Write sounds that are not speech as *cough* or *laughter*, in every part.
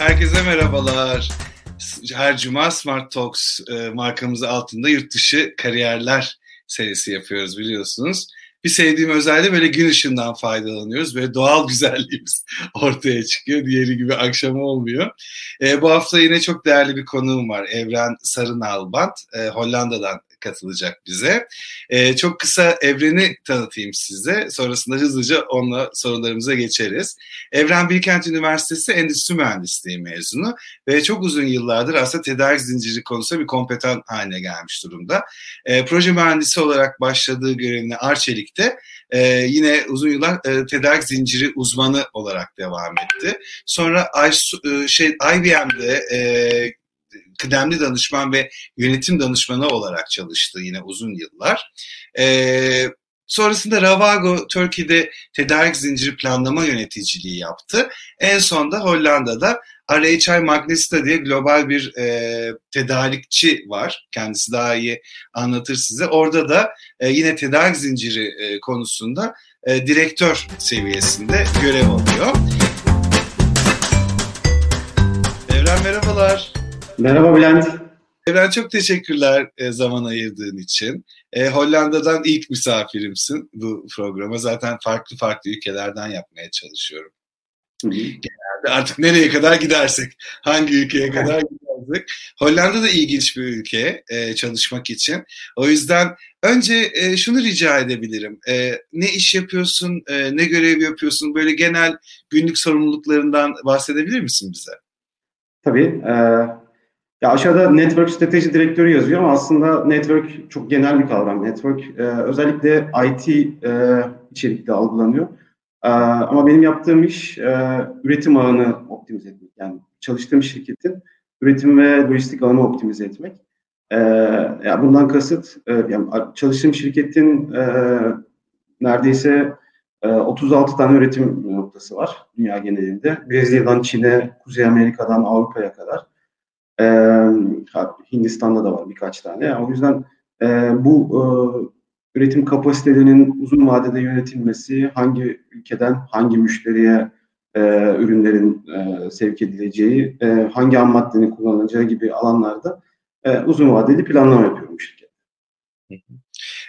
Herkese merhabalar. Her cuma Smart Talks e, markamızı altında yurt dışı kariyerler serisi yapıyoruz biliyorsunuz. Bir sevdiğim özelliği böyle gün ışığından faydalanıyoruz. Böyle doğal *laughs* güzelliğimiz ortaya çıkıyor. Diğeri gibi akşam olmuyor. E, bu hafta yine çok değerli bir konuğum var. Evren Sarın Albant. E, Hollanda'dan katılacak bize. E, çok kısa Evren'i tanıtayım size. Sonrasında hızlıca onunla sorularımıza geçeriz. Evren Bilkent Üniversitesi Endüstri Mühendisliği mezunu ve çok uzun yıllardır aslında tedarik zinciri konusunda bir kompetan haline gelmiş durumda. E, proje mühendisi olarak başladığı görevine Arçelik'te e, yine uzun yıllar e, tedarik zinciri uzmanı olarak devam etti. Sonra I, e, şey, IBM'de e, kıdemli danışman ve yönetim danışmanı olarak çalıştı yine uzun yıllar. E, sonrasında Ravago Türkiye'de tedarik zinciri planlama yöneticiliği yaptı. En sonda Hollanda'da RHI Magnista diye global bir e, tedarikçi var. Kendisi daha iyi anlatır size. Orada da e, yine tedarik zinciri e, konusunda e, direktör seviyesinde görev alıyor. Evren merhabalar. Merhaba Bülent. Evren çok teşekkürler e, zaman ayırdığın için. E, Hollanda'dan ilk misafirimsin bu programa. Zaten farklı farklı ülkelerden yapmaya çalışıyorum. Hı hı. Genelde artık nereye kadar gidersek, hangi ülkeye kadar gidersek. Hollanda da ilginç bir ülke e, çalışmak için. O yüzden önce e, şunu rica edebilirim. E, ne iş yapıyorsun, e, ne görev yapıyorsun? Böyle genel günlük sorumluluklarından bahsedebilir misin bize? Tabii. E, ya aşağıda Network Strateji Direktörü yazıyor ama aslında Network çok genel bir kavram. Network e, özellikle IT e, içerikte algılanıyor. E, ama benim yaptığım iş e, üretim ağını optimize etmek. Yani çalıştığım şirketin üretim ve lojistik ağını optimize etmek. E, ya bundan kasıt e, yani çalıştığım şirketin e, neredeyse e, 36 tane üretim noktası var dünya genelinde. Brezilya'dan Çin'e, Kuzey Amerika'dan Avrupa'ya kadar. Hindistan'da da var birkaç tane. O yüzden e, bu e, üretim kapasitelerinin uzun vadede yönetilmesi, hangi ülkeden hangi müşteriye e, ürünlerin e, sevk edileceği, e, hangi ham maddenin kullanılacağı gibi alanlarda e, uzun vadeli planlama yapıyorum şirket.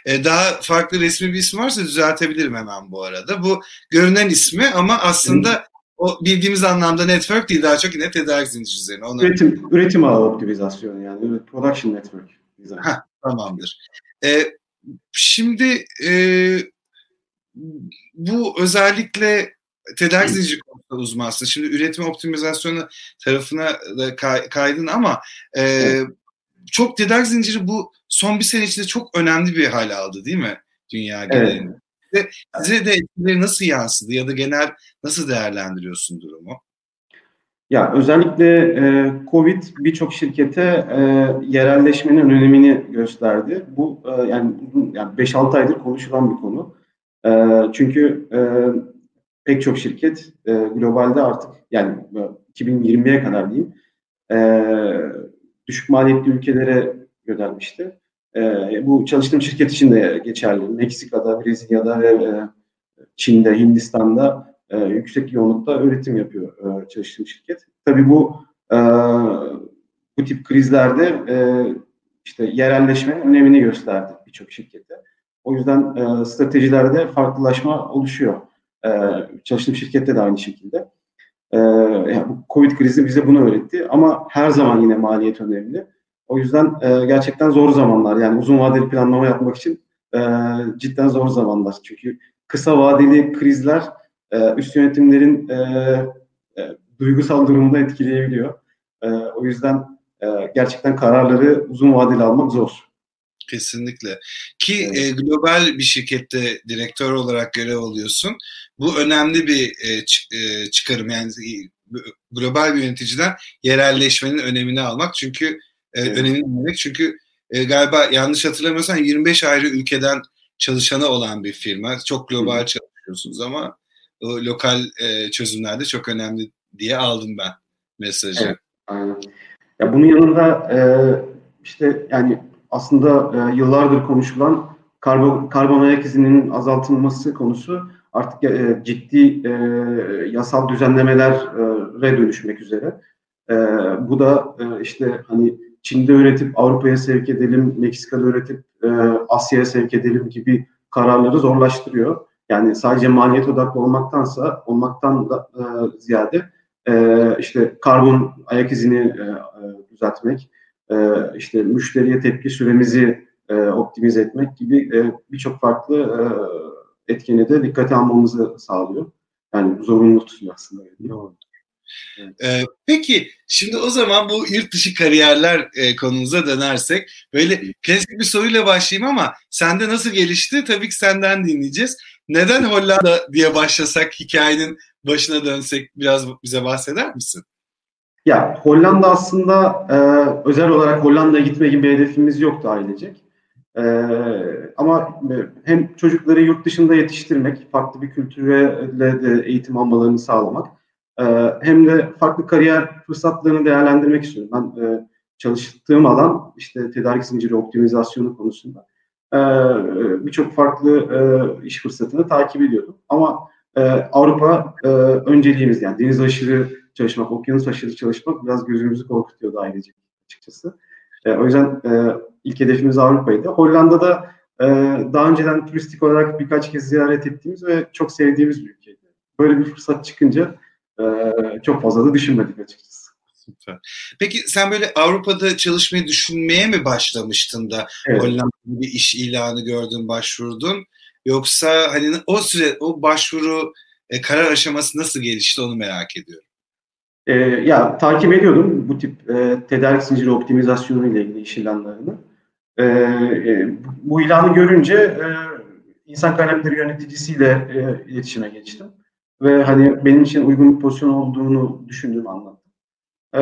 E, daha farklı resmi bir isim varsa düzeltebilirim hemen bu arada. Bu görünen ismi ama aslında o bildiğimiz anlamda network değil daha çok yine tedarik zinciri üzerine. Onu... Üretim, üretim ağı optimizasyonu yani production network. Heh, tamamdır. Ee, şimdi e, bu özellikle tedarik zinciri konusunda uzmansın. Şimdi üretim optimizasyonu tarafına da kay, kaydın ama e, evet. çok tedarik zinciri bu son bir sene içinde çok önemli bir hal aldı değil mi dünya genelinde? Evet size, de etkileri nasıl yansıdı ya da genel nasıl değerlendiriyorsun durumu? Ya özellikle e, Covid birçok şirkete e, yerelleşmenin önemini gösterdi. Bu e, yani yani 5-6 aydır konuşulan bir konu. E, çünkü e, pek çok şirket e, globalde artık yani 2020'ye kadar diyeyim e, düşük maliyetli ülkelere yönelmişti. E, bu çalıştığım şirket için de geçerli. Meksika'da, Brezilya'da ve e, Çin'de, Hindistan'da e, yüksek yoğunlukta üretim yapıyor e, çalıştığım şirket. Tabii bu bu tip krizlerde işte yerelleşmenin önemini gösterdi birçok şirkete. O yüzden stratejilerde farklılaşma oluşuyor. Çalıştığım şirkette de aynı şekilde. E, yani Covid krizi bize bunu öğretti ama her zaman yine maliyet önemli. O yüzden e, gerçekten zor zamanlar. Yani uzun vadeli planlama yapmak için e, cidden zor zamanlar. Çünkü kısa vadeli krizler e, üst yönetimlerin e, e, duygusal durumunu etkileyebiliyor. E, o yüzden e, gerçekten kararları uzun vadeli almak zor. Kesinlikle. Ki evet. e, global bir şirkette direktör olarak görev alıyorsun. Bu önemli bir e, e çıkarım. Yani global bir yöneticiden yerelleşmenin önemini almak. Çünkü e, evet. önemli demek. Çünkü e, galiba yanlış hatırlamıyorsam 25 ayrı ülkeden çalışanı olan bir firma. Çok global Hı. çalışıyorsunuz ama o lokal e, çözümlerde çok önemli diye aldım ben mesajı. Evet, aynen. Ya bunun yanında e, işte yani aslında e, yıllardır konuşulan karbon, karbon ayak izinin azaltılması konusu artık e, ciddi e, yasal düzenlemelere dönüşmek üzere. E, bu da e, işte hani Çin'de üretip Avrupa'ya sevk edelim, Meksika'da üretip e, Asya'ya sevk edelim gibi kararları zorlaştırıyor. Yani sadece maliyet odaklı olmaktansa olmaktan da e, ziyade e, işte karbon ayak izini e, e, düzeltmek, e, işte müşteriye tepki süremizi e, optimize etmek gibi e, birçok farklı e, etkeni de dikkate almamızı sağlıyor. Yani zorunlu tutuyor aslında. Doğru. Ee, peki şimdi o zaman bu yurt dışı kariyerler e, konumuza dönersek böyle klasik bir soruyla başlayayım ama sende nasıl gelişti tabii ki senden dinleyeceğiz. Neden Hollanda diye başlasak hikayenin başına dönsek biraz bize bahseder misin? Ya Hollanda aslında e, özel olarak Hollanda'ya gitme gibi bir hedefimiz yoktu ailecek. E, ama hem çocukları yurt dışında yetiştirmek, farklı bir kültürle de eğitim almalarını sağlamak e, hem de farklı kariyer fırsatlarını değerlendirmek istiyorum. Ben e, çalıştığım alan işte tedarik zinciri optimizasyonu konusunda e, birçok farklı e, iş fırsatını takip ediyordum. Ama e, Avrupa e, önceliğimiz yani deniz aşırı çalışmak, okyanus aşırı çalışmak biraz gözümüzü korkutuyordu ailecek açıkçası. E, o yüzden e, ilk hedefimiz Avrupa'ydı. Hollanda'da e, daha önceden turistik olarak birkaç kez ziyaret ettiğimiz ve çok sevdiğimiz bir ülkeydi. Böyle bir fırsat çıkınca e, çok fazla da düşünmedik açıkçası. Süper. Peki sen böyle Avrupa'da çalışmayı düşünmeye mi başlamıştın da evet. Hollanda'da bir iş ilanı gördün, başvurdun? Yoksa hani o süre, o başvuru e, karar aşaması nasıl gelişti onu merak ediyorum. E, ya takip ediyordum bu tip e, tedarik zinciri optimizasyonu ile ilgili iş ilanlarını. E, e, bu ilanı görünce e, insan kaynakları yöneticisiyle e, iletişime geçtim. Ve hani benim için uygun bir pozisyon olduğunu düşündüğümü anlattım. E,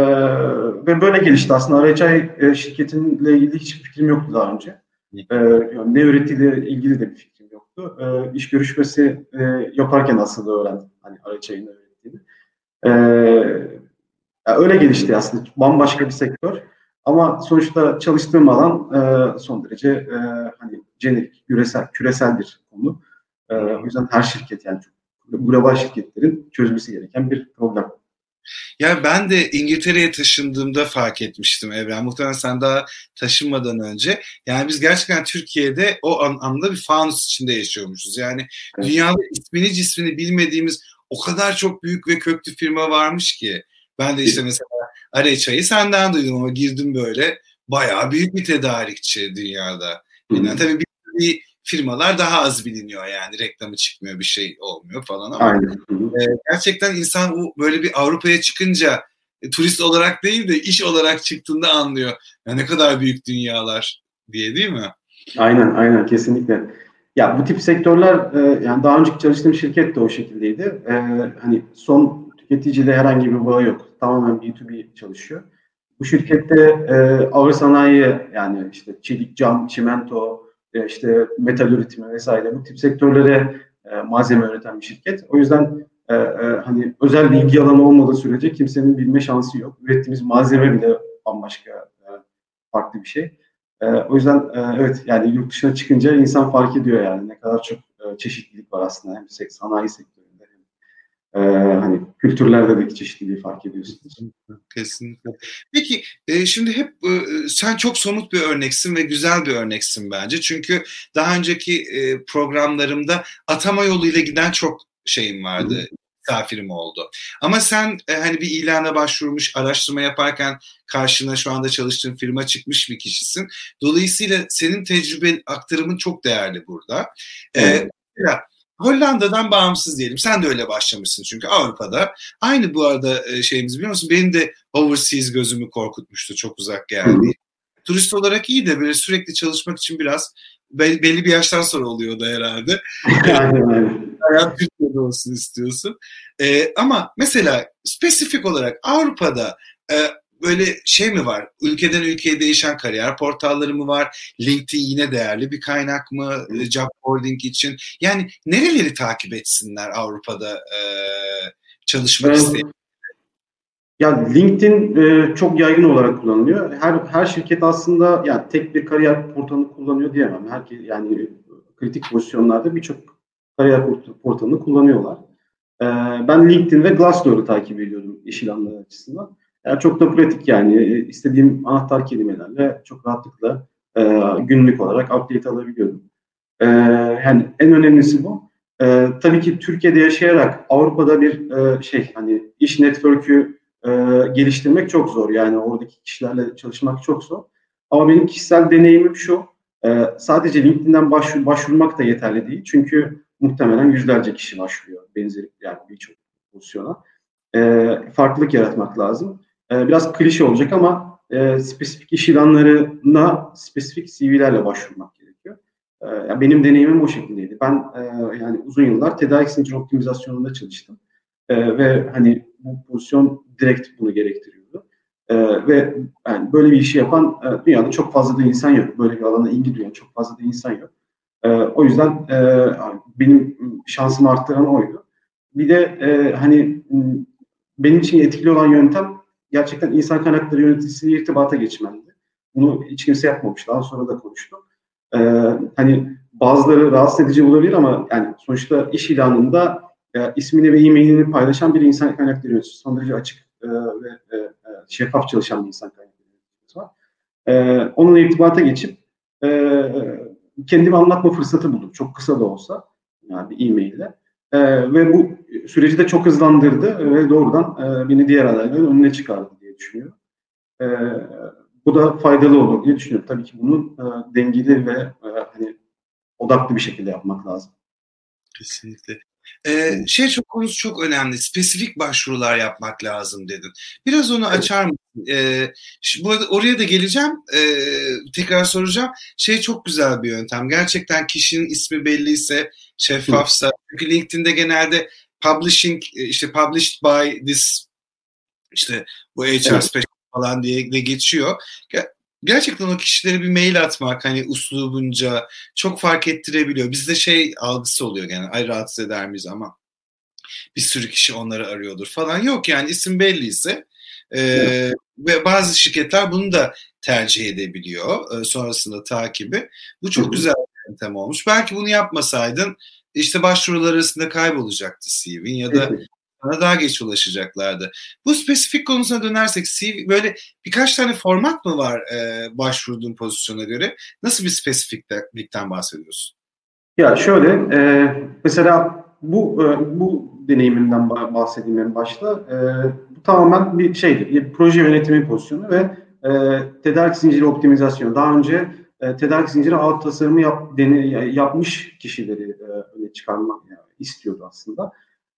ve böyle gelişti aslında. Arayçay e, şirketinle ilgili hiçbir fikrim yoktu daha önce. E, yani ne ürettiğiyle ilgili de bir fikrim yoktu. E, iş görüşmesi e, yaparken aslında öğrendim. Hani Arayçay'ın öğrettiğini. E, yani öyle gelişti aslında. Bambaşka bir sektör. Ama sonuçta çalıştığım alan e, son derece e, hani jenerik, küresel, küresel bir konu. E, o yüzden her şirket yani global şirketlerin çözmesi gereken bir problem. Ya ben de İngiltere'ye taşındığımda fark etmiştim Evren. Muhtemelen sen daha taşınmadan önce. Yani biz gerçekten Türkiye'de o anlamda bir fanus içinde yaşıyormuşuz. Yani evet. dünyada ismini cismini bilmediğimiz o kadar çok büyük ve köklü firma varmış ki. Ben de işte mesela Areça'yı senden duydum ama girdim böyle. Bayağı büyük bir tedarikçi dünyada. Yani tabii bir, bir firmalar daha az biliniyor yani reklamı çıkmıyor bir şey olmuyor falan ama Aynen. E, gerçekten insan o böyle bir Avrupa'ya çıkınca e, turist olarak değil de iş olarak çıktığında anlıyor. Yani ne kadar büyük dünyalar diye değil mi? Aynen aynen kesinlikle. Ya bu tip sektörler e, yani daha önceki çalıştığım şirket de o şekildeydi. E, hani son tüketiciyle herhangi bir bağı yok. Tamamen B2B çalışıyor. Bu şirkette e, ağır sanayi yani işte çelik, cam, çimento, e, işte metal üretimi vesaire bu tip sektörlere e, malzeme üreten bir şirket. O yüzden e, e, hani özel bir ilgi alanı olmadığı sürece kimsenin bilme şansı yok. Ürettiğimiz malzeme bile bambaşka e, farklı bir şey. E, o yüzden e, evet yani yurt dışına çıkınca insan fark ediyor yani ne kadar çok e, çeşitlilik var aslında hem sanayi sektöründe hem e, hani kültürlerdeki çeşitliliği fark ediyorsunuz. Kesinlikle. Peki e, şimdi hep e, sen çok somut bir örneksin ve güzel bir örneksin bence. Çünkü daha önceki e, programlarımda atama yoluyla giden çok şeyim vardı. Hı misafirim oldu. Ama sen e, hani bir ilana başvurmuş, araştırma yaparken karşına şu anda çalıştığın firma çıkmış bir kişisin. Dolayısıyla senin tecrübe aktarımın çok değerli burada. E, evet. Hollanda'dan bağımsız diyelim. Sen de öyle başlamışsın çünkü Avrupa'da. Aynı bu arada e, şeyimiz biliyor musun? Benim de overseas gözümü korkutmuştu. Çok uzak geldi. Turist olarak iyi de böyle sürekli çalışmak için biraz belli bir yaştan sonra oluyor da herhalde. *laughs* Hayat Türkiye'de olsun istiyorsun. Ee, ama mesela spesifik olarak Avrupa'da e, böyle şey mi var? Ülkeden ülkeye değişen kariyer portalları mı var? LinkedIn yine değerli bir kaynak mı? Job boarding için. Yani nereleri takip etsinler Avrupa'da e, çalışmak evet. isteyen? Ya LinkedIn e, çok yaygın olarak kullanılıyor. Her her şirket aslında yani tek bir kariyer portalını kullanıyor diyemem. Herkes yani kritik pozisyonlarda birçok kariyer portalını kullanıyorlar. E, ben LinkedIn ve Glassdoor'u takip ediyordum iş ilanları açısından. Yani çok da pratik yani. istediğim anahtar kelimelerle çok rahatlıkla e, günlük olarak update alabiliyordum. E, yani en önemlisi bu. E, tabii ki Türkiye'de yaşayarak Avrupa'da bir e, şey hani iş network'ü e, geliştirmek çok zor. Yani oradaki kişilerle çalışmak çok zor. Ama benim kişisel deneyimim şu. E, sadece LinkedIn'den başvur, başvurmak da yeterli değil. Çünkü muhtemelen yüzlerce kişi başvuruyor benzeri yani birçok pozisyona. E, farklılık yaratmak lazım. E, biraz klişe olacak ama e, spesifik iş ilanlarına spesifik CV'lerle başvurmak gerekiyor. E, yani benim deneyimim o şekildeydi. Ben e, yani uzun yıllar tedarik zincir optimizasyonunda çalıştım. E, ve hani bu pozisyon direkt bunu gerektiriyordu. E, ve yani böyle bir işi yapan e, dünyada çok fazla da insan yok. Böyle bir alana ilgi duyan çok fazla da insan yok. E, o yüzden e, benim şansımı arttıran oydu. Bir de e, hani benim için etkili olan yöntem gerçekten insan kaynakları yöneticisiyle irtibata geçmendi. Bunu hiç kimse yapmamış. Daha sonra da konuştum. Ee, hani bazıları rahatsız edici olabilir ama yani sonuçta iş ilanında e, ismini ve e-mailini paylaşan bir insan kaynakları yöneticisi. Son derece açık e, ve e, e şeffaf çalışan bir insan kaynakları yöneticisi var. E, onunla irtibata geçip e, kendimi anlatma fırsatı buldum. Çok kısa da olsa yani bir e-maille. E, ve bu süreci de çok hızlandırdı ve doğrudan e, beni diğer adayların önüne çıkardı diye düşünüyorum. E, bu da faydalı olur diye düşünüyorum. Tabii ki bunu e, dengeli ve e, hani odaklı bir şekilde yapmak lazım. Kesinlikle. Ee, şey çok konusu çok önemli. Spesifik başvurular yapmak lazım dedin. Biraz onu açar mısın? Ee, bu arada oraya da geleceğim. Ee, tekrar soracağım. Şey çok güzel bir yöntem. Gerçekten kişinin ismi belliyse, şeffafsa. Çünkü LinkedIn'de genelde publishing işte published by this işte bu HR evet. special falan diye de geçiyor gerçekten o kişilere bir mail atmak hani uslubunca çok fark ettirebiliyor. Bizde şey algısı oluyor yani ay rahatsız eder miyiz ama bir sürü kişi onları arıyordur falan. Yok yani isim belliyse e, ve bazı şirketler bunu da tercih edebiliyor e, sonrasında takibi. Bu çok güzel bir yöntem olmuş. Belki bunu yapmasaydın işte başvurular arasında kaybolacaktı CV'in ya da sana daha geç ulaşacaklardı. Bu spesifik konusuna dönersek CV böyle birkaç tane format mı var e, başvurduğun pozisyona göre? Nasıl bir spesifiklikten bahsediyorsun? Ya şöyle e, mesela bu e, bu deneyimimden bahsedeyim en başta. E, bu tamamen bir şeydi. Bir proje yönetimi pozisyonu ve e, tedarik zinciri optimizasyonu. Daha önce e, tedarik zinciri ağ tasarımı yap, deni, yapmış kişileri e, öne çıkarmak yani, istiyordu aslında.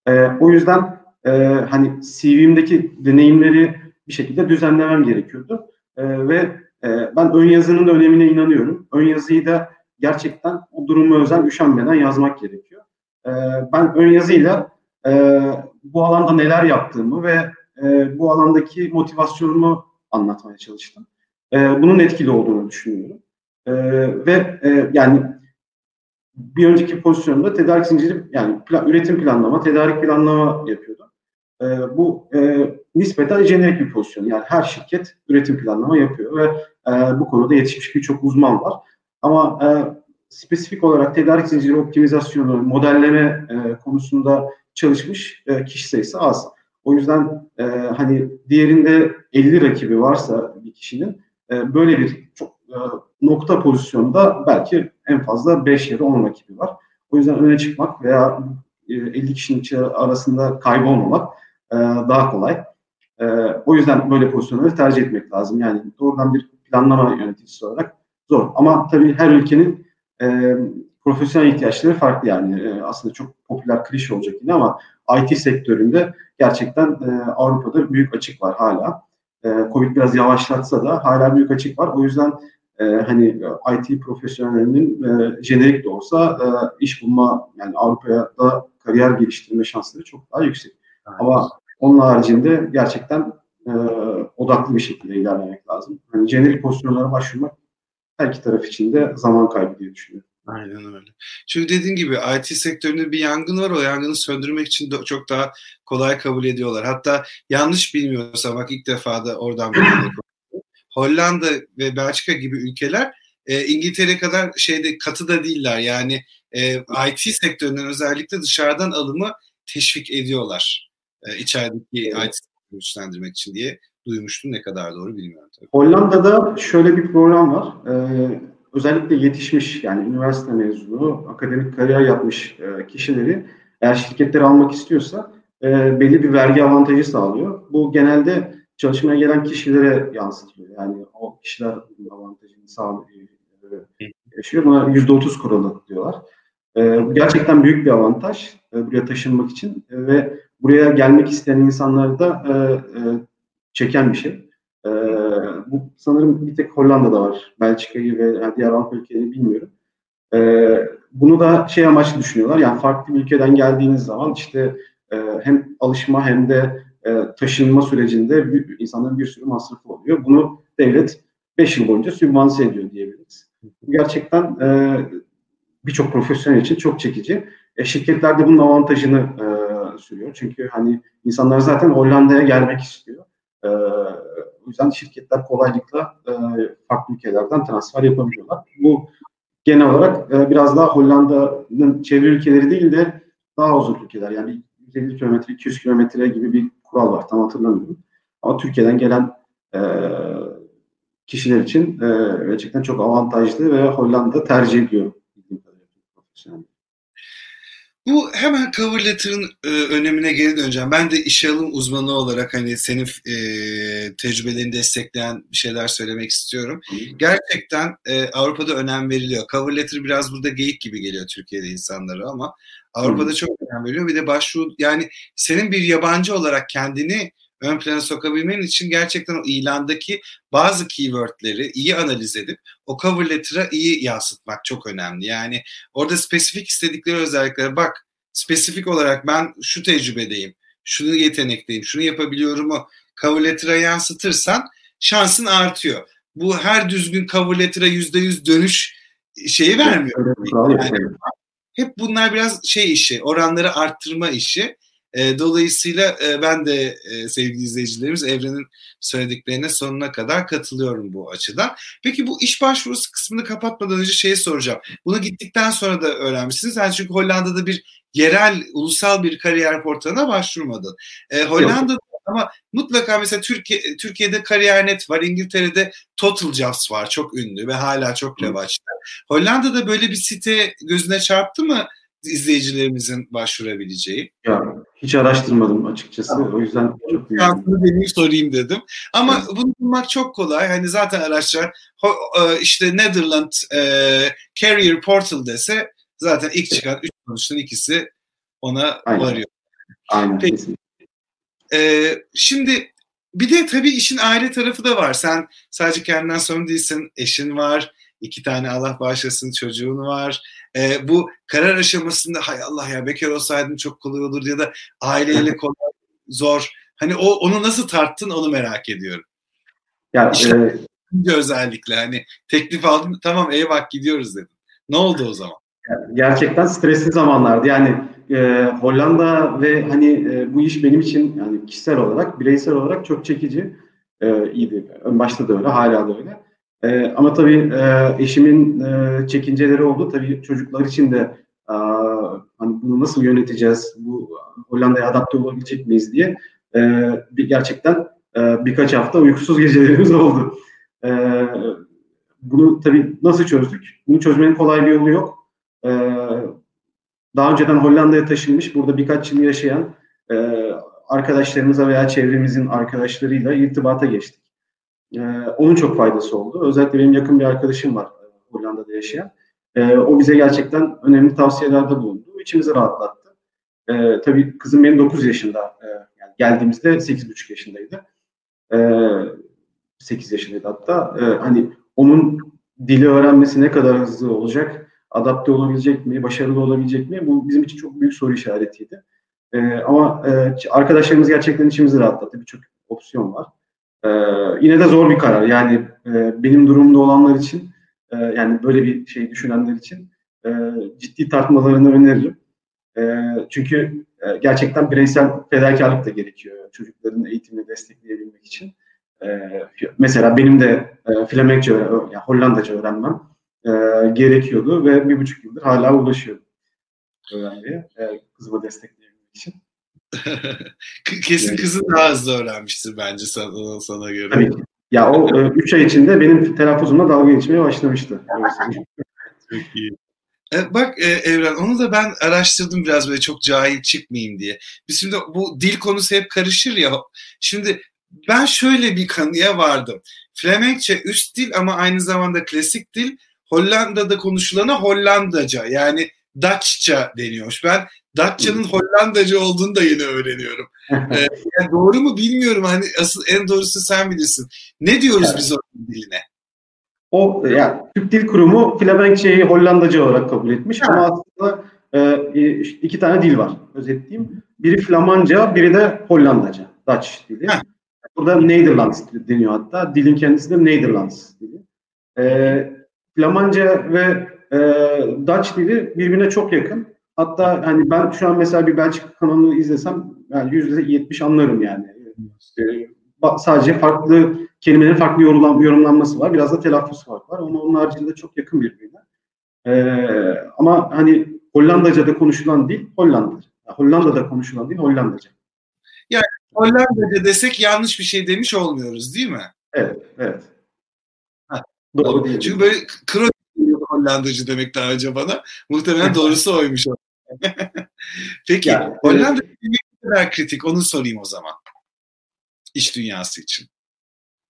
E, o yüzden e, hani CV'mdeki deneyimleri bir şekilde düzenlemem gerekiyordu. E, ve e, ben ön yazının da önemine inanıyorum. Ön yazıyı da gerçekten o durumu özel üşenmeden yazmak gerekiyor. E, ben ön yazıyla e, bu alanda neler yaptığımı ve e, bu alandaki motivasyonumu anlatmaya çalıştım. E, bunun etkili olduğunu düşünüyorum. E, ve e, yani bir önceki pozisyonda tedarik zinciri yani plan, üretim planlama, tedarik planlama yapıyordu. E, bu e, nispeten jenerik bir pozisyon. Yani her şirket üretim planlama yapıyor ve e, bu konuda yetişmiş birçok uzman var. Ama e, spesifik olarak tedarik zinciri optimizasyonu, modelleme e, konusunda çalışmış e, kişi sayısı az. O yüzden e, hani diğerinde 50 rakibi varsa bir kişinin e, böyle bir çok nokta pozisyonda belki en fazla 5 ya da 10 rakibi var. O yüzden öne çıkmak veya 50 e, kişinin arasında kaybolmamak e, daha kolay. O yüzden böyle pozisyonları tercih etmek lazım. Yani doğrudan bir planlama yöneticisi olarak zor. Ama tabii her ülkenin profesyonel ihtiyaçları farklı yani. Aslında çok popüler klişe olacak yine ama IT sektöründe gerçekten Avrupa'da büyük açık var hala. Covid biraz yavaşlatsa da hala büyük açık var. O yüzden e, hani IT profesyonellerinin e, jenerik de olsa e, iş bulma yani Avrupa'ya da kariyer geliştirme şansları çok daha yüksek. Evet. Ama onun haricinde gerçekten e, odaklı bir şekilde ilerlemek lazım. Hani jenerik pozisyonlara başvurmak her iki taraf için de zaman kaybı diye düşünüyorum. Aynen öyle. Çünkü dediğin gibi IT sektöründe bir yangın var. O yangını söndürmek için de çok daha kolay kabul ediyorlar. Hatta yanlış bilmiyorsam bak ilk defa da oradan bir Hollanda ve Belçika gibi ülkeler e, İngiltere kadar şeyde katı da değiller. Yani e, IT sektöründen özellikle dışarıdan alımı teşvik ediyorlar. E, içerideki evet. IT güçlendirmek için diye duymuştum. Ne kadar doğru bilmiyorum tabii. Hollanda'da şöyle bir program var. Ee, özellikle yetişmiş yani üniversite mezunu, akademik kariyer yapmış e, kişileri eğer şirketler almak istiyorsa e, belli bir vergi avantajı sağlıyor. Bu genelde çalışmaya gelen kişilere yansıtılıyor. Yani o kişiler avantajını sağlıyor, e, yaşıyor. Buna %30 kuralı diyorlar. E, gerçekten büyük bir avantaj e, buraya taşınmak için e, ve buraya gelmek isteyen insanları da e, e, çeken bir şey. E, bu sanırım bir tek Hollanda'da var. Belçika'yı ve diğer Avrupa ülkeleri bilmiyorum. E, bunu da şey amaçlı düşünüyorlar. Yani farklı bir ülkeden geldiğiniz zaman işte e, hem alışma hem de e, taşınma sürecinde insanların bir sürü masrafı oluyor. Bunu devlet 5 yıl boyunca sübvanse ediyor diyebiliriz. Gerçekten e, birçok profesyonel için çok çekici. E, şirketler de bunun avantajını e, sürüyor. Çünkü hani insanlar zaten Hollanda'ya gelmek istiyor. O yüzden şirketler kolaylıkla farklı ülkelerden transfer yapabiliyorlar. Bu genel olarak biraz daha Hollanda'nın çevre ülkeleri değil de daha uzun ülkeler. Yani 150 kilometre, 200 kilometre gibi bir kural var. Tam hatırlamıyorum. Ama Türkiye'den gelen e, kişiler için e, gerçekten çok avantajlı ve Hollanda tercih ediyor. Bu hemen cover letter'ın e, önemine geri döneceğim. Ben de işe alım uzmanı olarak hani senin e, tecrübelerini destekleyen bir şeyler söylemek istiyorum. Gerçekten e, Avrupa'da önem veriliyor. Cover letter biraz burada geyik gibi geliyor Türkiye'de insanlara ama Avrupa'da çok önem veriliyor. Bir de başvuru yani senin bir yabancı olarak kendini ön plana sokabilmen için gerçekten o ilandaki bazı keywordleri iyi analiz edip o cover letter'a iyi yansıtmak çok önemli. Yani orada spesifik istedikleri özelliklere bak spesifik olarak ben şu tecrübedeyim, şunu yetenekteyim, şunu yapabiliyorum o cover letter'a yansıtırsan şansın artıyor. Bu her düzgün cover letter'a %100 dönüş şeyi vermiyor. Yani, hep bunlar biraz şey işi, oranları arttırma işi. E, dolayısıyla e, ben de e, sevgili izleyicilerimiz Evren'in söylediklerine sonuna kadar katılıyorum bu açıdan. Peki bu iş başvurusu kısmını kapatmadan önce şeyi soracağım. Bunu gittikten sonra da öğrenmişsiniz. Yani çünkü Hollanda'da bir yerel, ulusal bir kariyer portalına başvurmadın. E, Hollanda'da ama mutlaka mesela Türkiye, Türkiye'de Kariyer.net var, İngiltere'de Total Jobs var çok ünlü ve hala çok revaçta. Hollanda'da böyle bir site gözüne çarptı mı izleyicilerimizin başvurabileceği? Ya hiç araştırmadım açıkçası. O yüzden çok Şansını deneyim sorayım dedim. Ama evet. bunu bulmak çok kolay. Hani zaten araçlar e, işte Netherland e, Career Portal dese zaten ilk çıkan üç sonuçtan ikisi ona Aynen. varıyor. Aynen. Peki. Ee, şimdi bir de tabii işin aile tarafı da var. Sen sadece kendinden sorumlu değilsin. Eşin var. iki tane Allah bağışlasın çocuğun var. Ee, bu karar aşamasında hay Allah ya bekar olsaydım çok kolay olur ya da aileyle kolay zor. Hani o onu nasıl tarttın onu merak ediyorum. Ya işte e, özellikle hani teklif aldım tamam eyvah gidiyoruz dedim. Ne oldu o zaman? Gerçekten stresli zamanlardı. Yani e, Hollanda ve hani e, bu iş benim için yani kişisel olarak, bireysel olarak çok çekici. E, iyiydi. Ön başta da öyle, hala da öyle. E, ama tabii e, eşimin e, çekinceleri oldu. Tabii çocuklar için de e, hani bunu nasıl yöneteceğiz, bu Hollanda'ya adapte olabilecek miyiz diye e, bir gerçekten e, birkaç hafta uykusuz gecelerimiz *laughs* oldu. E, bunu tabii nasıl çözdük? Bunu çözmenin kolay bir yolu yok. E, daha önceden Hollanda'ya taşınmış, burada birkaç yıl yaşayan e, arkadaşlarımıza veya çevremizin arkadaşlarıyla irtibata geçtik. E, onun çok faydası oldu. Özellikle benim yakın bir arkadaşım var e, Hollanda'da yaşayan. E, o bize gerçekten önemli tavsiyelerde bulundu. İçimizi rahatlattı. E, tabii kızım benim 9 yaşında. E, yani geldiğimizde 8,5 yaşındaydı. E, 8 yaşındaydı hatta. E, hani onun dili öğrenmesi ne kadar hızlı olacak adapte olabilecek mi, başarılı olabilecek mi? Bu bizim için çok büyük soru işaretiydi. E, ama e, arkadaşlarımız gerçekten içimizi rahatlattı. Birçok opsiyon var. E, yine de zor bir karar. Yani e, benim durumda olanlar için, e, yani böyle bir şey düşünenler için e, ciddi tartmalarını öneririm. E, çünkü e, gerçekten bireysel fedakarlık da gerekiyor çocukların eğitimini destekleyebilmek için. E, mesela benim de e, Flemenkçe, yani Hollandaca öğrenmem e, gerekiyordu ve bir buçuk yıldır hala ulaşıyorum öğrenciye e, kızımı destekleyebilmek için. *laughs* Kesin kızın daha hızlı öğrenmiştir bence sana, sana göre. Tabii ki. Ya o 3 e, ay içinde benim telaffuzumla dalga geçmeye başlamıştı. Çok iyi. E, bak e, Evren onu da ben araştırdım biraz böyle çok cahil çıkmayayım diye. Biz şimdi bu dil konusu hep karışır ya. Şimdi ben şöyle bir kanıya vardım. Flemenkçe üst dil ama aynı zamanda klasik dil. Hollanda'da konuşulana Hollandaca yani Dutchça deniyormuş. Ben Datça'nın Hollandaca olduğunu da yeni öğreniyorum. *laughs* ee, yani doğru mu bilmiyorum. Hani asıl en doğrusu sen bilirsin. Ne diyoruz evet. biz o diline? O yani Türk Dil Kurumu Flemenkçeyi Hollandaca olarak kabul etmiş ha. ama aslında e, iki tane dil var özetleyeyim. Biri Flamanca, biri de Hollandaca, Dutch dili. Ha. Burada Nederlands deniyor hatta. Dilin kendisi de Nederlands dili. E, Flamanca ve e, Dutch dili birbirine çok yakın. Hatta hani ben şu an mesela bir Belçika kanalını izlesem yani yüzde yetmiş anlarım yani. Ee, sadece farklı kelimelerin farklı yorumlan, yorumlanması var. Biraz da telaffuz farkı var. Ama onun haricinde çok yakın birbirine. Ee, ama hani Hollandaca'da konuşulan dil Hollandaca. Hollanda'da konuşulan dil Hollandaca. Yani Hollandaca desek yanlış bir şey demiş olmuyoruz değil mi? Evet, evet. Doğru değil. Çünkü böyle kro Hollandacı demek daha önce bana. Muhtemelen doğrusu oymuş. *laughs* Peki yani, Hollanda ne kadar kritik onu sorayım o zaman. İş dünyası için.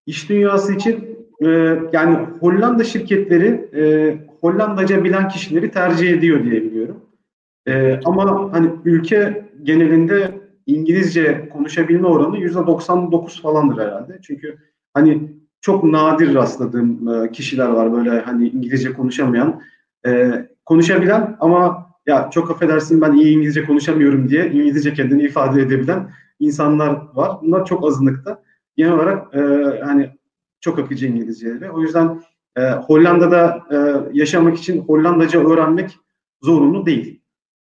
İş dünyası için e, yani Hollanda şirketleri e, Hollandaca bilen kişileri tercih ediyor diye biliyorum. E, ama hani ülke genelinde İngilizce konuşabilme oranı %99 falandır herhalde. Çünkü hani çok nadir rastladığım e, kişiler var böyle hani İngilizce konuşamayan. E, konuşabilen ama ya çok affedersin ben iyi İngilizce konuşamıyorum diye İngilizce kendini ifade edebilen insanlar var. Bunlar çok azınlıkta. Genel olarak e, hani çok akıcı İngilizceleri. O yüzden e, Hollanda'da e, yaşamak için Hollandaca öğrenmek zorunlu değil.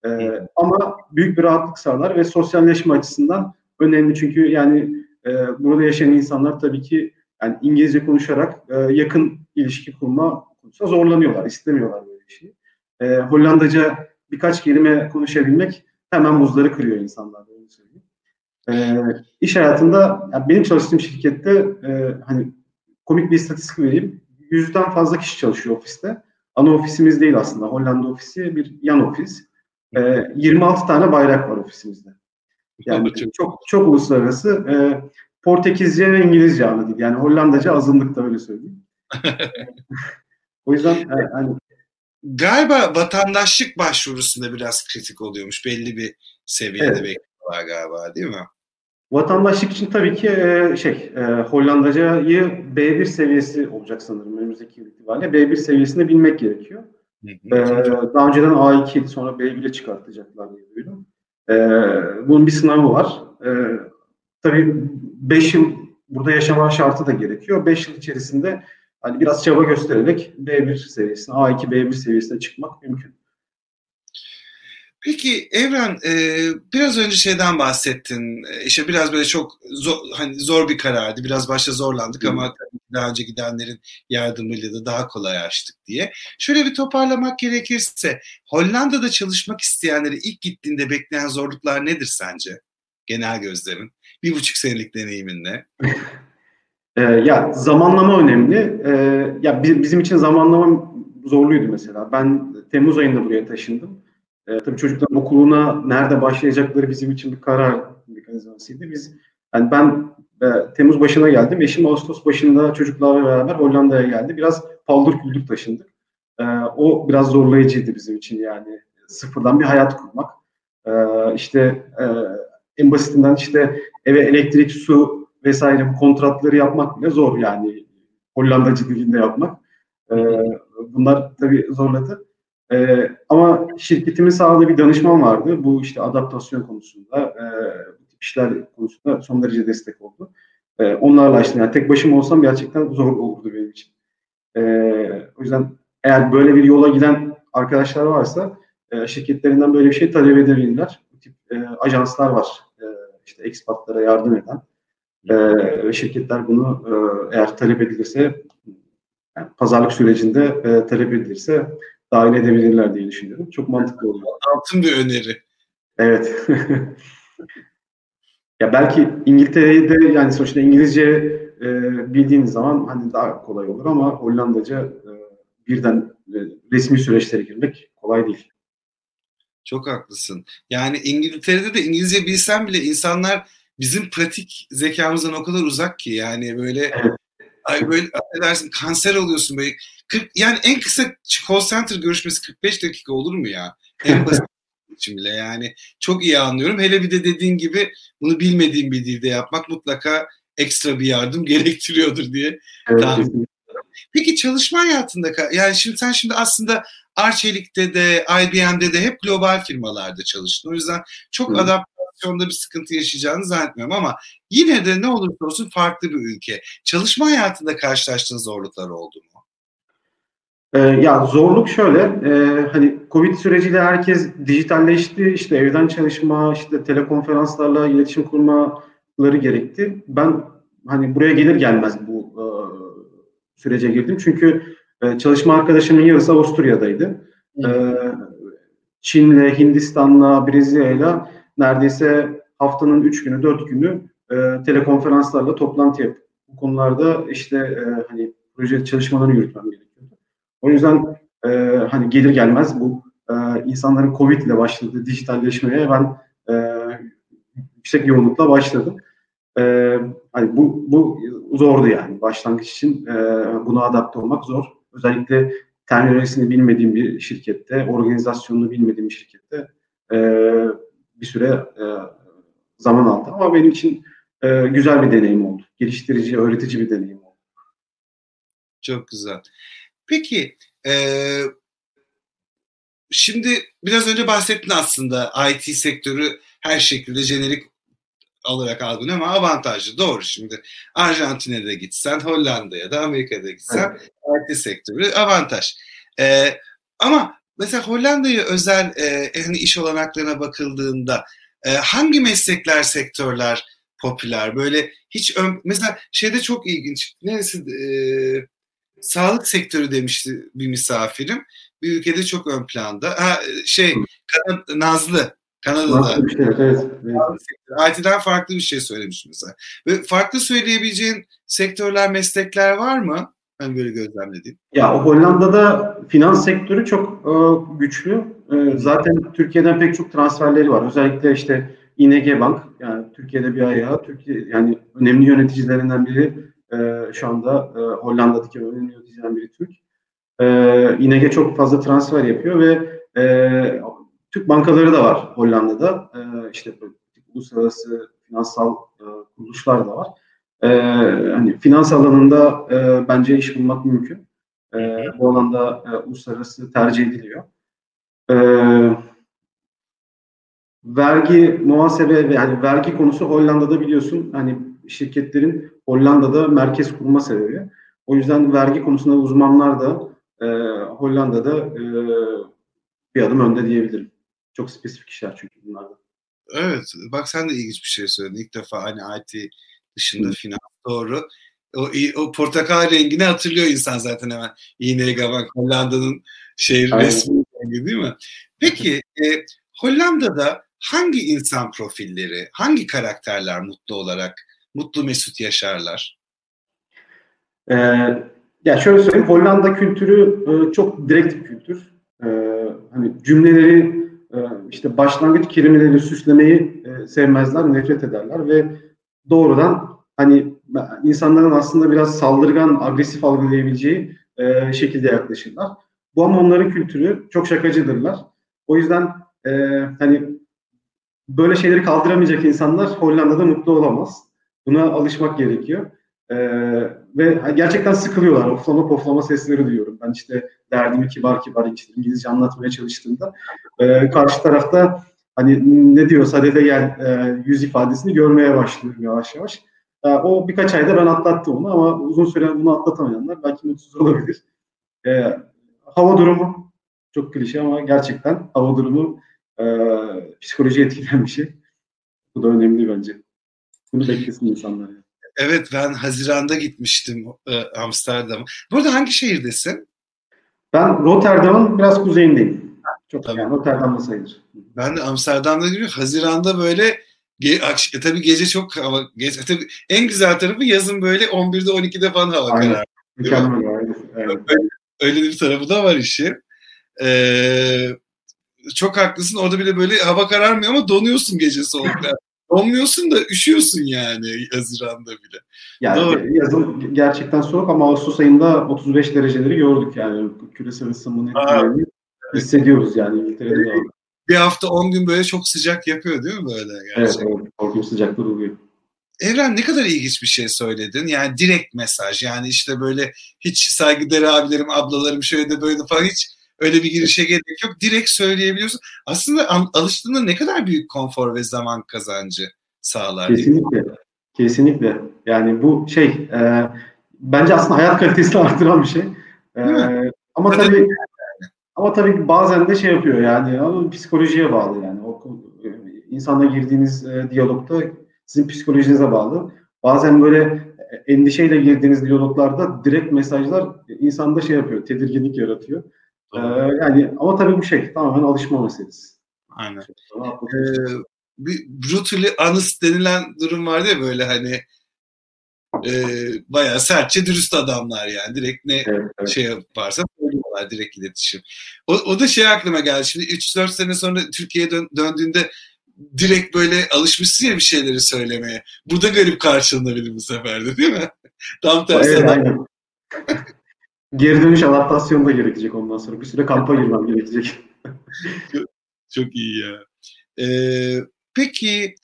E, ama büyük bir rahatlık sağlar ve sosyalleşme açısından önemli. Çünkü yani e, burada yaşayan insanlar tabii ki yani İngilizce konuşarak e, yakın ilişki kurma konusunda zorlanıyorlar, istemiyorlar böyle bir şeyi. E, Hollandaca birkaç kelime konuşabilmek hemen buzları kırıyor insanlar. Öyle söyleyeyim. E, iş hayatında yani benim çalıştığım şirkette e, hani komik bir istatistik vereyim. Yüzden fazla kişi çalışıyor ofiste. Ana ofisimiz değil aslında. Hollanda ofisi bir yan ofis. E, 26 tane bayrak var ofisimizde. Yani çok çok uluslararası. E, Portekizce ve İngilizce ana dil. Yani Hollandaca azınlıkta öyle söyleyeyim. *laughs* o yüzden e, hani galiba vatandaşlık başvurusunda biraz kritik oluyormuş. Belli bir seviyede evet. bekliyorlar galiba değil mi? Vatandaşlık için tabii ki e, şey e, Hollandacayı B1 seviyesi olacak sanırım önümüzdeki yıl itibariyle. B1 seviyesinde bilmek gerekiyor. Hı hı. E, daha önceden A2 sonra B1'e çıkartacaklar diye duydum. Bunun bir sınavı var. Tabii 5 yıl burada yaşama şartı da gerekiyor. 5 yıl içerisinde hani biraz çaba göstererek B1 seviyesine, A2, B1 seviyesine çıkmak mümkün. Peki Evren e, biraz önce şeyden bahsettin. E, işte biraz böyle çok zor, hani zor bir karardı. Biraz başta zorlandık Hı. ama daha önce gidenlerin yardımıyla da daha kolay açtık diye. Şöyle bir toparlamak gerekirse Hollanda'da çalışmak isteyenleri ilk gittiğinde bekleyen zorluklar nedir sence? Genel gözlemin. Bir buçuk senelik deneyiminle. *laughs* Ee, ya zamanlama önemli. Ee, ya bizim için zamanlama zorluydu mesela. Ben Temmuz ayında buraya taşındım. Ee, tabii çocukların okuluna nerede başlayacakları bizim için bir karar mekanizmasıydı. Biz yani ben e, Temmuz başına geldim. Eşim Ağustos başında çocuklarla beraber Hollanda'ya geldi. Biraz paldır küldür taşındık. Ee, o biraz zorlayıcıydı bizim için yani. Sıfırdan bir hayat kurmak. Ee, işte e, en basitinden işte eve elektrik, su vesaire bu kontratları yapmak bile zor yani Hollandacı dilinde yapmak. E, bunlar tabii zorladı. E, ama şirketimin sağladığı bir danışman vardı. Bu işte adaptasyon konusunda, e, işler konusunda son derece destek oldu. E, onlarla açtım. Yani tek başıma olsam gerçekten zor olurdu benim için. E, o yüzden eğer böyle bir yola giden arkadaşlar varsa e, şirketlerinden böyle bir şey talep edebilirler. Bu tip e, ajanslar var. İşte ekspatlara yardım eden. E, şirketler bunu e, eğer talep edilirse yani pazarlık sürecinde e, talep edilirse dahil edebilirler diye düşünüyorum. Çok mantıklı oluyor. Altın bir öneri. Evet. *laughs* Ya belki İngiltere'de yani sonuçta İngilizce e, bildiğiniz zaman hani daha kolay olur ama Hollandaca e, birden e, resmi süreçlere girmek kolay değil. Çok haklısın. Yani İngiltere'de de İngilizce bilsen bile insanlar bizim pratik zekamızdan o kadar uzak ki yani böyle evet. ay böyle dersin kanser oluyorsun böyle 40 yani en kısa call center görüşmesi 45 dakika olur mu ya? En basit *laughs* için bile yani çok iyi anlıyorum. Hele bir de dediğin gibi bunu bilmediğim bir dilde yapmak mutlaka ekstra bir yardım *laughs* gerektiriyordur diye evet, Peki çalışma hayatında yani şimdi sen şimdi aslında Arçelik'te de IBM'de de hep global firmalarda çalıştın. O yüzden çok Hı. adaptasyonda bir sıkıntı yaşayacağını zannetmiyorum ama yine de ne olursa olsun farklı bir ülke. Çalışma hayatında karşılaştığın zorluklar oldu mu? Ee, ya zorluk şöyle, e, hani Covid süreciyle herkes dijitalleşti, işte evden çalışma, işte telekonferanslarla iletişim kurmaları gerekti. Ben hani buraya gelir gelmez bu e, sürece girdim çünkü e, çalışma arkadaşımın yarısı Avusturya'daydı. E, Çin'le, Hindistan'la, Brezilya'yla neredeyse haftanın üç günü, dört günü e, telekonferanslarla toplantı yapıp bu konularda işte e, hani proje çalışmalarını yürütmem gerekiyordu. O yüzden e, hani gelir gelmez bu e, insanların Covid ile başladığı dijitalleşmeye ben e, yüksek yoğunlukla başladım. E, hani bu, bu zordu yani başlangıç için e, buna adapte olmak zor özellikle terminolojisini bilmediğim bir şirkette, organizasyonunu bilmediğim bir şirkette e, bir süre e, zaman aldı. Ama benim için e, güzel bir deneyim oldu. Geliştirici, öğretici bir deneyim oldu. Çok güzel. Peki, e, şimdi biraz önce bahsettin aslında IT sektörü her şekilde jenerik olarak algılanıyor ama avantajlı. Doğru şimdi. Arjantin'e de gitsen, Hollanda'ya da Amerika'da gitsen evet. IT sektörü avantaj. Ee, ama mesela Hollanda'ya özel e, hani iş olanaklarına bakıldığında e, hangi meslekler, sektörler popüler? Böyle hiç ön, mesela şeyde çok ilginç. Neresi e, sağlık sektörü demişti bir misafirim. Bir ülkede çok ön planda. Ha, şey Nazlı Kanada'da. Bir şey, evet, evet. IT'den farklı bir şey söylemiş mesela. Ve farklı söyleyebileceğin sektörler, meslekler var mı? Ben böyle gözlemlediğim. Ya Hollanda'da finans sektörü çok e, güçlü. E, zaten Türkiye'den pek çok transferleri var. Özellikle işte ING Bank yani Türkiye'de bir ayağı, Türkiye yani önemli yöneticilerinden biri e, şu anda e, Hollanda'daki önemli yöneticilerinden biri Türk. E, ING çok fazla transfer yapıyor ve e, Türk bankaları da var Hollanda'da. E, işte uluslararası finansal e, kuruluşlar da var. E, hani finans alanında e, bence iş bulmak mümkün. E, bu alanda e, uluslararası tercih ediliyor. E, vergi muhasebe ve yani vergi konusu Hollanda'da biliyorsun hani şirketlerin Hollanda'da merkez kurma sebebi. O yüzden vergi konusunda uzmanlar da e, Hollanda'da e, bir adım önde diyebilirim. Çok spesifik işler çünkü bunlarda. Evet. Bak sen de ilginç bir şey söyledin. İlk defa hani IT dışında Hı. finans doğru. O, o portakal rengini hatırlıyor insan zaten hemen. İğneye Gabak Hollanda'nın şehir resmi rengi değil mi? Peki e, Hollanda'da hangi insan profilleri, hangi karakterler mutlu olarak, mutlu mesut yaşarlar? Ee, ya şöyle söyleyeyim, Hollanda kültürü e, çok direkt bir kültür. E, hani cümleleri işte başlangıç kelimeleri süslemeyi e, sevmezler, nefret ederler ve doğrudan hani insanların aslında biraz saldırgan, agresif algılayabileceği e, şekilde yaklaşırlar. Bu ama onların kültürü çok şakacıdırlar. O yüzden e, hani böyle şeyleri kaldıramayacak insanlar Hollanda'da mutlu olamaz. Buna alışmak gerekiyor. Ve gerçekten sıkılıyorlar. Oflama poflama sesleri duyuyorum. Ben işte derdimi kibar kibar işte İngilizce anlatmaya çalıştığımda e, karşı tarafta hani ne diyor sadede gel e, yüz ifadesini görmeye başlıyorum yavaş yavaş. E, o birkaç ayda ben atlattım onu ama uzun süre bunu atlatamayanlar belki mutsuz olabilir. E, hava durumu çok klişe ama gerçekten hava durumu e, psikoloji etkileyen bir şey. Bu da önemli bence. Bunu beklesin insanlar. Yani. Evet ben Haziran'da gitmiştim e, Amsterdam'a. Burada hangi şehirdesin? Ben Rotterdam'ın biraz kuzeyindeyim. Çok tamam. yani Rotterdam'da sayılır. Ben de Amsterdam'da gibi Haziran'da böyle Ge e, tabii gece çok hava gece tabii en güzel tarafı yazın böyle 11'de 12'de falan hava karar. Mükemmel. Evet. Öyle, öyle bir tarafı da var işi. Ee, çok haklısın. Orada bile böyle hava kararmıyor ama donuyorsun gece soğukta. Donmuyorsun da üşüyorsun yani Haziran'da bile. Yani Doğru. yazın gerçekten soğuk ama Ağustos ayında 35 dereceleri gördük yani. Küresel ısınmanın etkilerini hissediyoruz yani İngiltere'de de. Bir hafta 10 gün böyle çok sıcak yapıyor değil mi böyle? Gerçekten? Evet, evet. Korkunç sıcaklar oluyor. Evren ne kadar ilginç bir şey söyledin. Yani direkt mesaj. Yani işte böyle hiç saygıdeğer abilerim, ablalarım şöyle de böyle falan hiç öyle bir girişe gerek yok. Direkt söyleyebiliyorsun. Aslında alıştığında ne kadar büyük konfor ve zaman kazancı sağlar. Kesinlikle. Kesinlikle. Yani bu şey e, bence aslında hayat kalitesini *laughs* arttıran bir şey. E, ama Hadi tabii ama tabii bazen de şey yapıyor yani ama psikolojiye bağlı yani. O insanla girdiğiniz e, diyalogda sizin psikolojinize bağlı. Bazen böyle e, endişeyle girdiğiniz diyaloglarda direkt mesajlar insanda şey yapıyor, tedirginlik yaratıyor. Ee, yani ama tabii bu şey tamamen alışma meselesi. Aynen. Ee, bir brutally honest denilen durum vardı ya böyle hani e, bayağı sertçe dürüst adamlar yani. Direkt ne evet, evet. şey yaparsa söylüyorlar direkt iletişim. O, o da şey aklıma geldi. Şimdi 3-4 sene sonra Türkiye'ye dön, döndüğünde direkt böyle alışmışsın ya bir şeyleri söylemeye. Bu da garip karşılanabilir bu sefer de değil mi? *laughs* Tam tersi. Evet, aynen. *laughs* Geri dönüş adaptasyonu da gerekecek ondan sonra. Bir süre kampa girmem gerekecek. çok, çok iyi ya. Ee, peki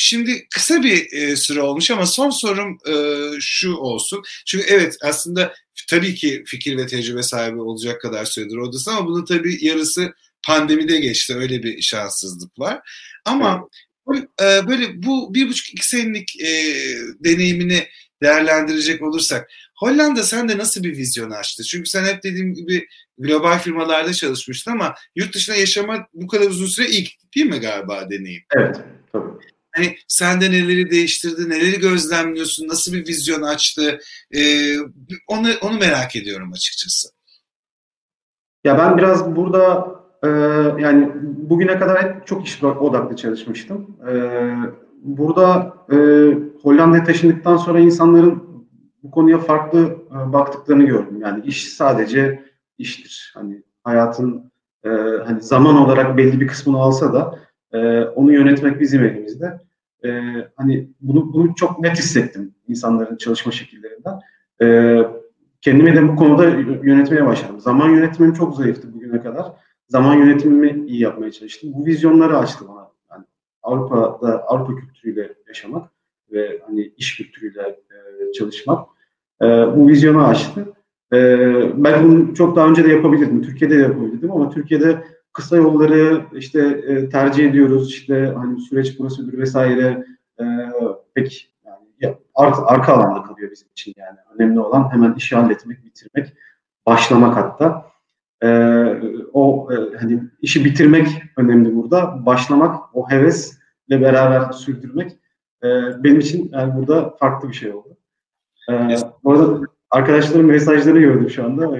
Şimdi kısa bir e, süre olmuş ama son sorum e, şu olsun. Çünkü evet aslında tabii ki fikir ve tecrübe sahibi olacak kadar süredir oradasın ama bunun tabii yarısı pandemide geçti. Öyle bir şanssızlık var. Ama evet. e, böyle bu bir buçuk iki senelik e, deneyimini değerlendirecek olursak Hollanda sende nasıl bir vizyon açtı? Çünkü sen hep dediğim gibi global firmalarda çalışmıştın ama yurt dışında yaşama bu kadar uzun süre ilk değil mi galiba deneyim? Evet, tabii. Hani sende neleri değiştirdi, neleri gözlemliyorsun, nasıl bir vizyon açtı? Ee, onu onu merak ediyorum açıkçası. Ya ben biraz burada e, yani bugüne kadar hep çok iş odaklı çalışmıştım. E, burada e, Hollanda'ya taşındıktan sonra insanların bu konuya farklı e, baktıklarını gördüm. Yani iş sadece iştir. Hani hayatın e, hani zaman olarak belli bir kısmını alsa da e, onu yönetmek bizim elimizde. E, hani bunu bunu çok net hissettim insanların çalışma şekillerinden. E, kendimi de bu konuda yönetmeye başladım. Zaman yönetimim çok zayıftı bugüne kadar. Zaman yönetimimi iyi yapmaya çalıştım. Bu vizyonları açtı bana. Yani Avrupa'da Avrupa kültürüyle yaşamak ve hani iş kültürüyle e, çalışmak e, bu vizyonu açtı. E, ben bunu çok daha önce de yapabilirdim. Türkiye'de de yapabilirdim ama Türkiye'de kısa yolları işte e, tercih ediyoruz. İşte hani süreç prosedür vesaire e, pek yani ya, arka, arka alanda kalıyor bizim için yani. Önemli olan hemen işi halletmek, bitirmek, başlamak hatta. E, o e, hani işi bitirmek önemli burada. Başlamak, o hevesle beraber sürdürmek e, benim için yani burada farklı bir şey oldu. Ee, bu arada arkadaşların mesajları gördüm şu anda.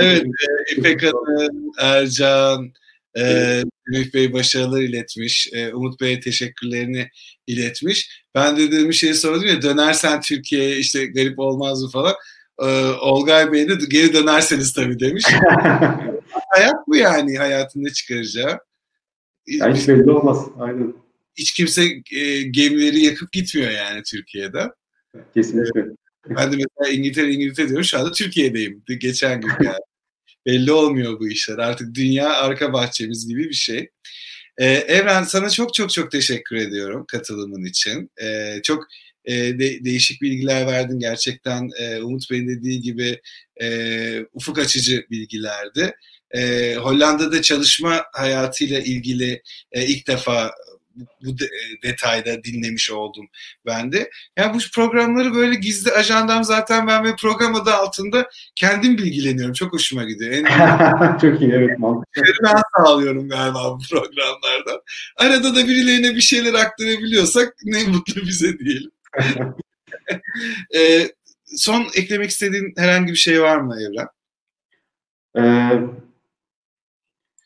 Evet, e, İpek Hanım, Ercan, e, Ümit Bey başarılar iletmiş. E, Umut Bey'e teşekkürlerini iletmiş. Ben de dedim bir şey sordum ya dönersen Türkiye'ye işte garip olmaz mı falan. E, Olgay Bey de geri dönerseniz tabii demiş. *laughs* Hayat bu yani hayatında çıkaracağı. Yani hiç belli olmaz. Aynen. Hiç kimse e, gemileri yakıp gitmiyor yani Türkiye'de. Kesinlikle. Ben de mesela İngiltere İngiltere diyorum şu anda Türkiye'deyim. Geçen gün yani. Belli olmuyor bu işler. Artık dünya arka bahçemiz gibi bir şey. Ee, Evren sana çok çok çok teşekkür ediyorum katılımın için. Ee, çok e, de, değişik bilgiler verdin gerçekten. E, Umut Bey'in dediği gibi e, ufuk açıcı bilgilerdi. E, Hollanda'da çalışma hayatıyla ilgili e, ilk defa bu de, e, detayda dinlemiş oldum ben de. Yani bu programları böyle gizli ajandam zaten ben ve program adı altında kendim bilgileniyorum. Çok hoşuma gidiyor. En *laughs* Çok iyi evet mantıklı. Ben sağlıyorum galiba bu programlardan. Arada da birilerine bir şeyler aktarabiliyorsak ne mutlu bize diyelim. *laughs* e, son eklemek istediğin herhangi bir şey var mı Evren? Ee,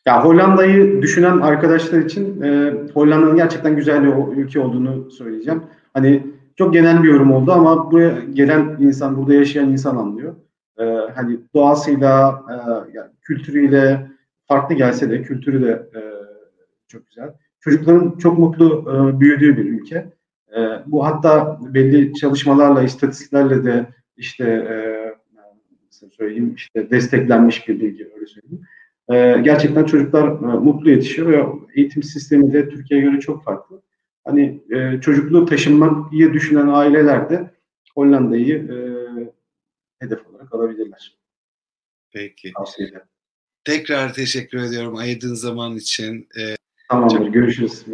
Ya Hollanda'yı düşünen arkadaşlar için e, Hollanda'nın gerçekten güzel bir ülke olduğunu söyleyeceğim. Hani çok genel bir yorum oldu ama buraya gelen insan, burada yaşayan insan anlıyor. E, hani doğasıyla, e, yani kültürüyle farklı gelse de kültürü de e, çok güzel. Çocukların çok mutlu e, büyüdüğü bir ülke. E, bu hatta belli çalışmalarla, istatistiklerle de işte e, söyleyeyim işte desteklenmiş bir bilgi öyle söyleyeyim. E, gerçekten çocuklar e, mutlu yetişiyor ve eğitim sistemi de Türkiye'ye göre çok farklı. Hani e, çocukluğu taşınmayı düşünen aileler de Hollanda'yı e, hedef olarak alabilirler. Peki. Tavsiye Tekrar teşekkür ediyorum ayırdığın zaman için. Ee, Tamamdır. Çok... Görüşürüz.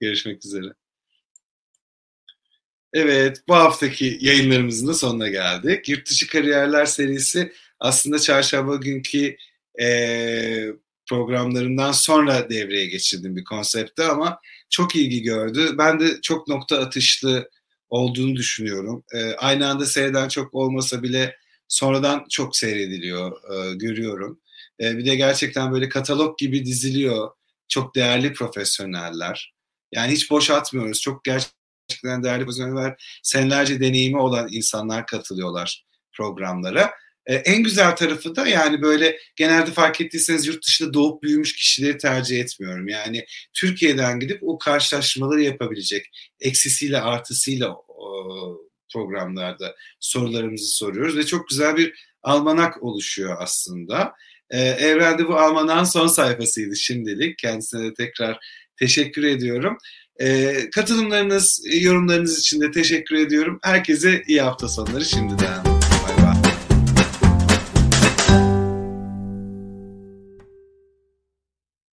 Görüşmek üzere. Evet, bu haftaki yayınlarımızın da sonuna geldik. Yurt dışı kariyerler serisi aslında çarşamba günkü e, programlarından sonra devreye geçirdim bir konsepte ama çok ilgi gördü. Ben de çok nokta atışlı olduğunu düşünüyorum. E, aynı anda seyreden çok olmasa bile sonradan çok seyrediliyor, e, görüyorum. E, bir de gerçekten böyle katalog gibi diziliyor. Çok değerli profesyoneller. Yani hiç boş atmıyoruz. Çok gerçekten değerli profesyoneller, senelerce deneyimi olan insanlar katılıyorlar programlara. Ee, en güzel tarafı da yani böyle genelde fark ettiyseniz yurt dışında doğup büyümüş kişileri tercih etmiyorum. Yani Türkiye'den gidip o karşılaştırmaları yapabilecek eksisiyle artısıyla programlarda sorularımızı soruyoruz ve çok güzel bir almanak oluşuyor aslında. Ee, evrende bu almanağın son sayfasıydı şimdilik. Kendisine de tekrar teşekkür ediyorum. Ee, katılımlarınız, yorumlarınız için de teşekkür ediyorum. Herkese iyi hafta sonları şimdiden.